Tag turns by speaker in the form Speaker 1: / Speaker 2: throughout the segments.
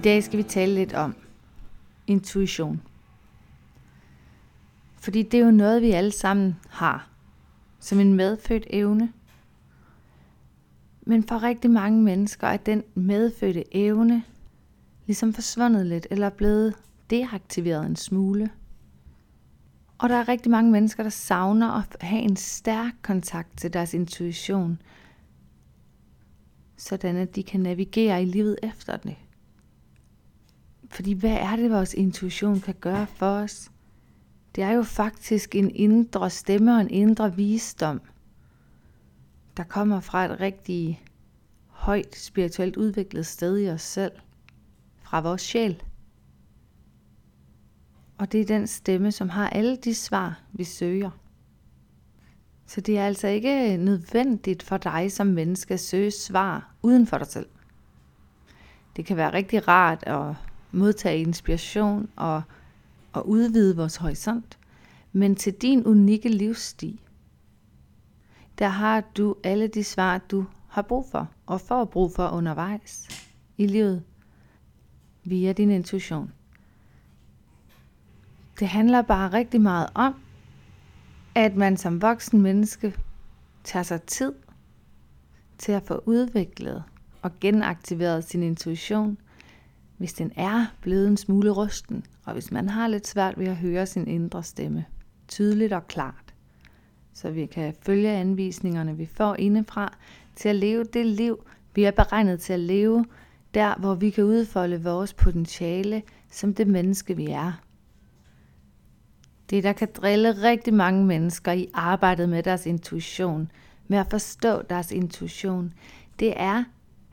Speaker 1: I dag skal vi tale lidt om intuition. Fordi det er jo noget, vi alle sammen har, som en medfødt evne. Men for rigtig mange mennesker er den medfødte evne ligesom forsvundet lidt, eller blevet deaktiveret en smule. Og der er rigtig mange mennesker, der savner at have en stærk kontakt til deres intuition, sådan at de kan navigere i livet efter det. Fordi hvad er det, vores intuition kan gøre for os? Det er jo faktisk en indre stemme og en indre visdom, der kommer fra et rigtig højt spirituelt udviklet sted i os selv, fra vores sjæl. Og det er den stemme, som har alle de svar, vi søger. Så det er altså ikke nødvendigt for dig som menneske at søge svar uden for dig selv. Det kan være rigtig rart at modtage inspiration og, og udvide vores horisont. Men til din unikke livsstil, der har du alle de svar, du har brug for og får brug for undervejs i livet via din intuition. Det handler bare rigtig meget om, at man som voksen menneske tager sig tid til at få udviklet og genaktiveret sin intuition, hvis den er blevet en smule rusten, og hvis man har lidt svært ved at høre sin indre stemme tydeligt og klart, så vi kan følge anvisningerne, vi får indefra, til at leve det liv, vi er beregnet til at leve, der hvor vi kan udfolde vores potentiale som det menneske, vi er. Det, der kan drille rigtig mange mennesker i arbejdet med deres intuition, med at forstå deres intuition, det er,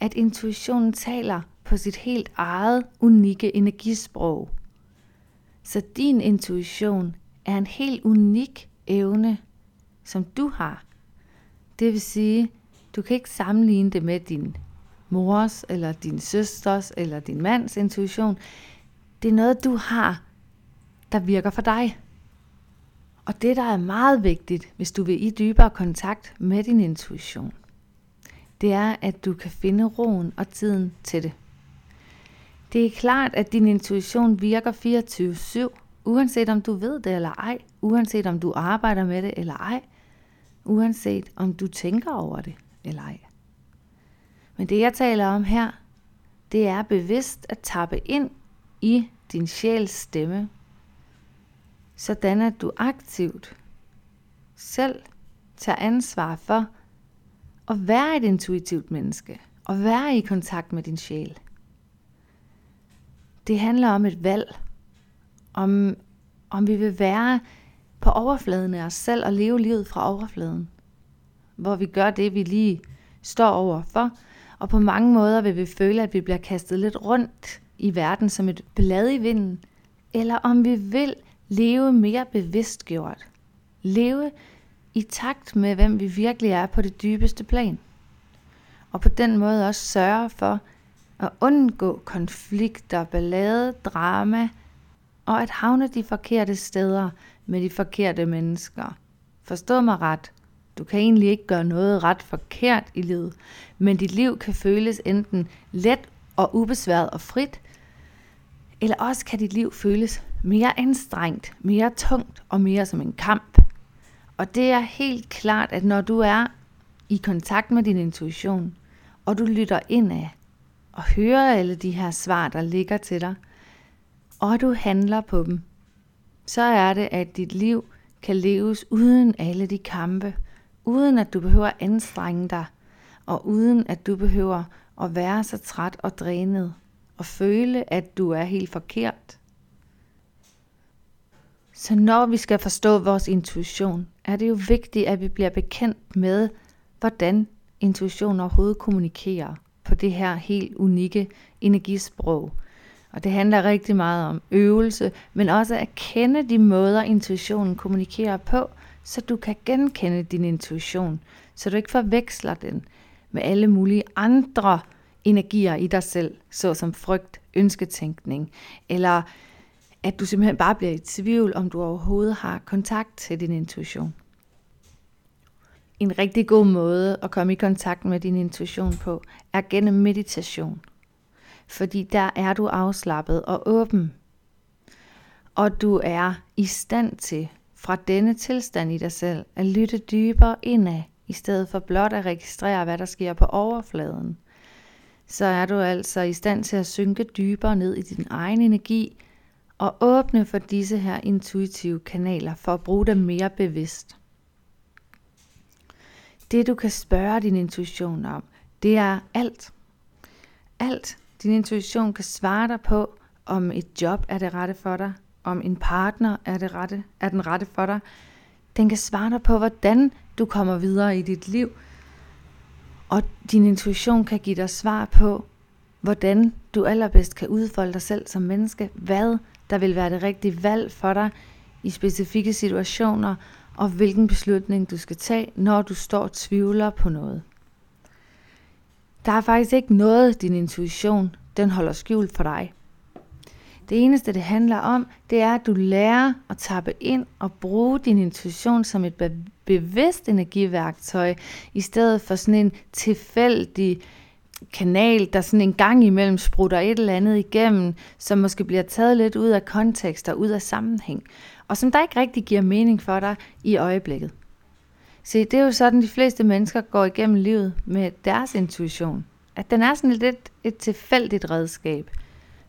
Speaker 1: at intuitionen taler på sit helt eget unikke energisprog. Så din intuition er en helt unik evne, som du har. Det vil sige, du kan ikke sammenligne det med din mors, eller din søsters, eller din mands intuition. Det er noget, du har, der virker for dig. Og det, der er meget vigtigt, hvis du vil i dybere kontakt med din intuition, det er, at du kan finde roen og tiden til det. Det er klart, at din intuition virker 24-7, uanset om du ved det eller ej, uanset om du arbejder med det eller ej, uanset om du tænker over det eller ej. Men det jeg taler om her, det er bevidst at tappe ind i din sjæls stemme, sådan at du aktivt selv tager ansvar for at være et intuitivt menneske og være i kontakt med din sjæl. Det handler om et valg, om, om vi vil være på overfladen af os selv og leve livet fra overfladen, hvor vi gør det, vi lige står overfor, og på mange måder vil vi føle, at vi bliver kastet lidt rundt i verden som et blad i vinden, eller om vi vil leve mere bevidstgjort. Leve i takt med, hvem vi virkelig er på det dybeste plan. Og på den måde også sørge for at undgå konflikter, ballade, drama, og at havne de forkerte steder med de forkerte mennesker. Forstå mig ret. Du kan egentlig ikke gøre noget ret forkert i livet, men dit liv kan føles enten let og ubesværet og frit, eller også kan dit liv føles mere anstrengt, mere tungt og mere som en kamp. Og det er helt klart, at når du er i kontakt med din intuition, og du lytter indad og hører alle de her svar, der ligger til dig, og du handler på dem, så er det, at dit liv kan leves uden alle de kampe, uden at du behøver at anstrenge dig, og uden at du behøver at være så træt og drænet, og føle, at du er helt forkert. Så når vi skal forstå vores intuition, er det jo vigtigt, at vi bliver bekendt med, hvordan intuition overhovedet kommunikerer på det her helt unikke energisprog. Og det handler rigtig meget om øvelse, men også at kende de måder, intuitionen kommunikerer på, så du kan genkende din intuition, så du ikke forveksler den med alle mulige andre energier i dig selv, såsom frygt, ønsketænkning, eller at du simpelthen bare bliver i tvivl, om du overhovedet har kontakt til din intuition. En rigtig god måde at komme i kontakt med din intuition på, er gennem meditation. fordi der er du afslappet og åben. Og du er i stand til fra denne tilstand i dig selv at lytte dybere indad, i stedet for blot at registrere, hvad der sker på overfladen. Så er du altså i stand til at synke dybere ned i din egen energi og åbne for disse her intuitive kanaler for at bruge dem mere bevidst. Det du kan spørge din intuition om, det er alt. Alt. Din intuition kan svare dig på, om et job er det rette for dig, om en partner er, det rette, er den rette for dig. Den kan svare dig på, hvordan du kommer videre i dit liv. Og din intuition kan give dig svar på, hvordan du allerbedst kan udfolde dig selv som menneske, hvad der vil være det rigtige valg for dig i specifikke situationer, og hvilken beslutning du skal tage, når du står og tvivler på noget. Der er faktisk ikke noget, din intuition den holder skjult for dig. Det eneste, det handler om, det er, at du lærer at tappe ind og bruge din intuition som et bevidst energiværktøj, i stedet for sådan en tilfældig kanal, der sådan en gang imellem sprutter et eller andet igennem, som måske bliver taget lidt ud af kontekst og ud af sammenhæng, og som der ikke rigtig giver mening for dig i øjeblikket. Se, det er jo sådan, de fleste mennesker går igennem livet med deres intuition. At den er sådan lidt et tilfældigt redskab.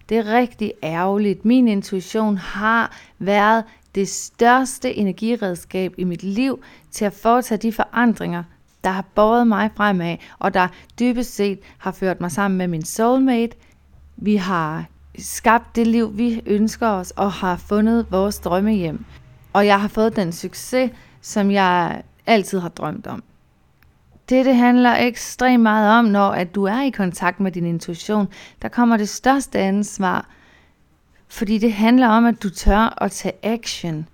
Speaker 1: Det er rigtig ærgerligt. Min intuition har været det største energiredskab i mit liv til at foretage de forandringer, der har båret mig fremad, og der dybest set har ført mig sammen med min soulmate. Vi har skabt det liv, vi ønsker os, og har fundet vores drømmehjem. Og jeg har fået den succes, som jeg altid har drømt om. Det, det handler ekstremt meget om, når at du er i kontakt med din intuition. Der kommer det største ansvar, fordi det handler om, at du tør at tage action.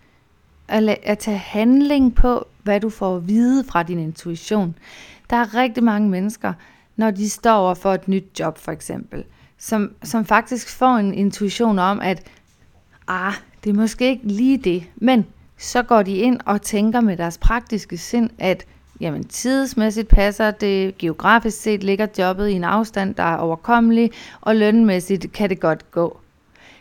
Speaker 1: At, at tage handling på, hvad du får at vide fra din intuition. Der er rigtig mange mennesker, når de står over for et nyt job for eksempel, som, som faktisk får en intuition om, at ah, det er måske ikke lige det, men så går de ind og tænker med deres praktiske sind, at jamen tidsmæssigt passer det, geografisk set ligger jobbet i en afstand, der er overkommelig, og lønmæssigt kan det godt gå.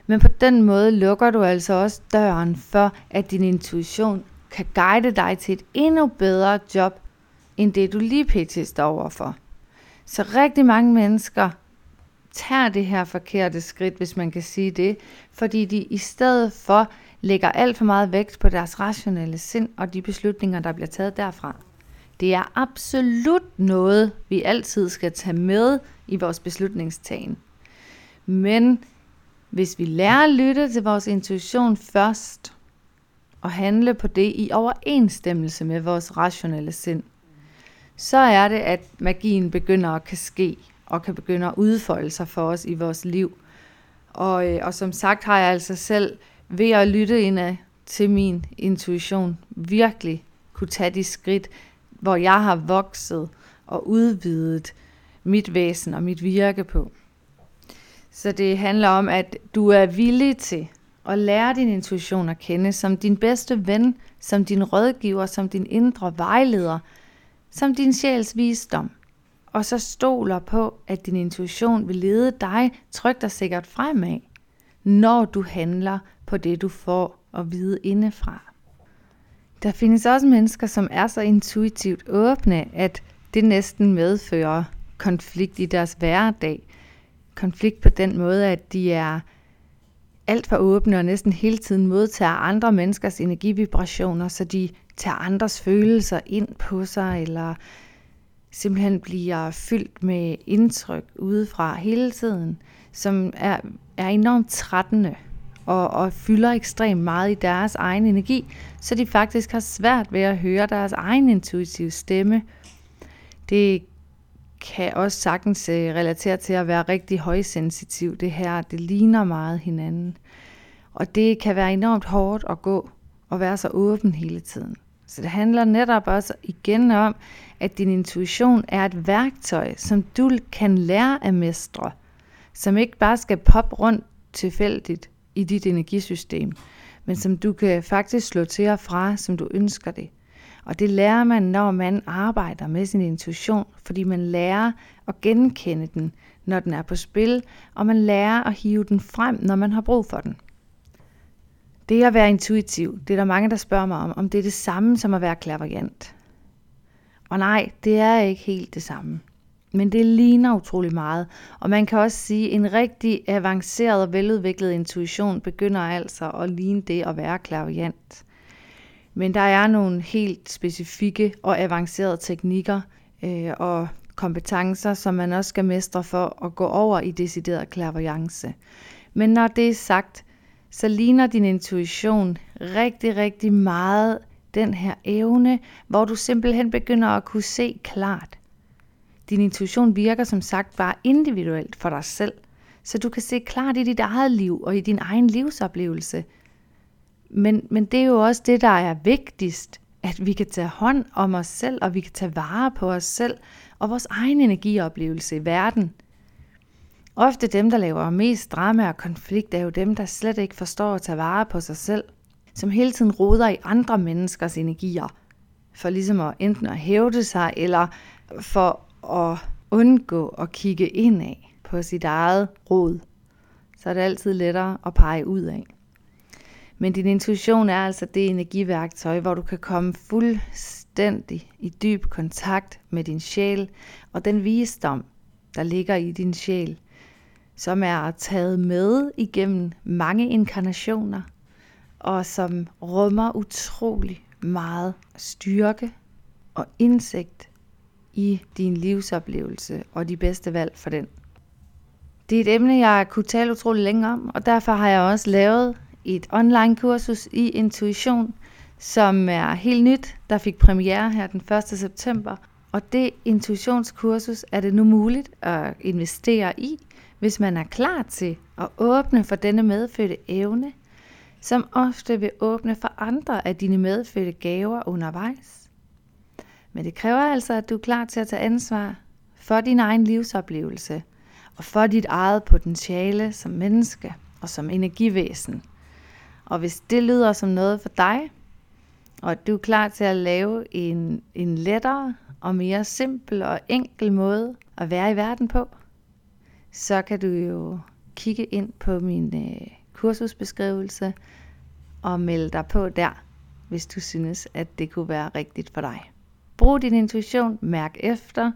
Speaker 1: Men på den måde lukker du altså også døren for, at din intuition kan guide dig til et endnu bedre job, end det du lige pt. står overfor. Så rigtig mange mennesker tager det her forkerte skridt, hvis man kan sige det, fordi de i stedet for lægger alt for meget vægt på deres rationelle sind og de beslutninger, der bliver taget derfra. Det er absolut noget, vi altid skal tage med i vores beslutningstagen. Men hvis vi lærer at lytte til vores intuition først, og handle på det i overensstemmelse med vores rationelle sind, så er det, at magien begynder at kan ske, og kan begynde at udfolde sig for os i vores liv. Og, øh, og som sagt har jeg altså selv ved at lytte ind til min intuition virkelig kunne tage de skridt, hvor jeg har vokset og udvidet mit væsen og mit virke på. Så det handler om, at du er villig til og lære din intuition at kende som din bedste ven, som din rådgiver, som din indre vejleder, som din sjæls visdom. Og så stoler på, at din intuition vil lede dig trygt og sikkert fremad, når du handler på det, du får at vide indefra. Der findes også mennesker, som er så intuitivt åbne, at det næsten medfører konflikt i deres hverdag. Konflikt på den måde, at de er alt for åbne og næsten hele tiden modtager andre menneskers energivibrationer, så de tager andres følelser ind på sig, eller simpelthen bliver fyldt med indtryk udefra hele tiden, som er, er enormt trættende og, og fylder ekstremt meget i deres egen energi, så de faktisk har svært ved at høre deres egen intuitive stemme. Det kan også sagtens øh, relatere til at være rigtig højsensitiv. Det her, det ligner meget hinanden. Og det kan være enormt hårdt at gå og være så åben hele tiden. Så det handler netop også igen om, at din intuition er et værktøj, som du kan lære at mestre. Som ikke bare skal poppe rundt tilfældigt i dit energisystem, men som du kan faktisk slå til og fra, som du ønsker det. Og det lærer man, når man arbejder med sin intuition, fordi man lærer at genkende den, når den er på spil, og man lærer at hive den frem, når man har brug for den. Det at være intuitiv, det er der mange, der spørger mig om, om det er det samme som at være klaverjant. Og nej, det er ikke helt det samme. Men det ligner utrolig meget, og man kan også sige, at en rigtig avanceret og veludviklet intuition begynder altså at ligne det at være klaverjant. Men der er nogle helt specifikke og avancerede teknikker øh, og kompetencer, som man også skal mestre for at gå over i decideret klaverjance. Men når det er sagt, så ligner din intuition rigtig, rigtig meget den her evne, hvor du simpelthen begynder at kunne se klart. Din intuition virker som sagt bare individuelt for dig selv, så du kan se klart i dit eget liv og i din egen livsoplevelse. Men, men det er jo også det, der er vigtigst, at vi kan tage hånd om os selv, og vi kan tage vare på os selv og vores egen energioplevelse i verden. Ofte dem, der laver mest drama og konflikt, er jo dem, der slet ikke forstår at tage vare på sig selv, som hele tiden roder i andre menneskers energier, for ligesom at enten at hævde sig, eller for at undgå at kigge ind af på sit eget råd. Så er det altid lettere at pege ud af. Men din intuition er altså det energiværktøj, hvor du kan komme fuldstændig i dyb kontakt med din sjæl og den visdom, der ligger i din sjæl, som er taget med igennem mange inkarnationer, og som rummer utrolig meget styrke og indsigt i din livsoplevelse og de bedste valg for den. Det er et emne, jeg kunne tale utrolig længe om, og derfor har jeg også lavet et online kursus i intuition, som er helt nyt, der fik premiere her den 1. september. Og det intuitionskursus er det nu muligt at investere i, hvis man er klar til at åbne for denne medfødte evne, som ofte vil åbne for andre af dine medfødte gaver undervejs. Men det kræver altså, at du er klar til at tage ansvar for din egen livsoplevelse og for dit eget potentiale som menneske og som energivæsen – og hvis det lyder som noget for dig, og du er klar til at lave en, en lettere og mere simpel og enkel måde at være i verden på, så kan du jo kigge ind på min øh, kursusbeskrivelse og melde dig på der, hvis du synes, at det kunne være rigtigt for dig. Brug din intuition, mærk efter,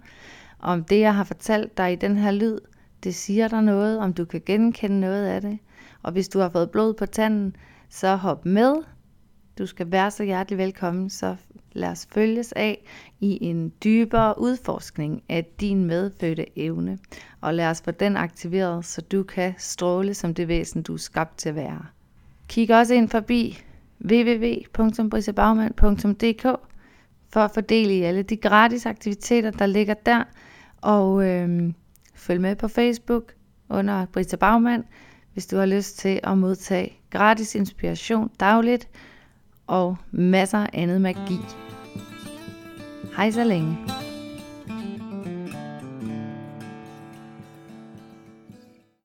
Speaker 1: om det, jeg har fortalt dig i den her lyd, det siger dig noget, om du kan genkende noget af det. Og hvis du har fået blod på tanden, så hop med. Du skal være så hjertelig velkommen, så lad os følges af i en dybere udforskning af din medfødte evne, og lad os få den aktiveret, så du kan stråle som det væsen, du er skabt til at være. Kig også ind forbi www.brisabagmand.dk for at fordele i alle de gratis aktiviteter, der ligger der, og øhm, følg med på Facebook under Brita Bagmand, hvis du har lyst til at modtage gratis inspiration dagligt og masser af andet magi. Hej så længe.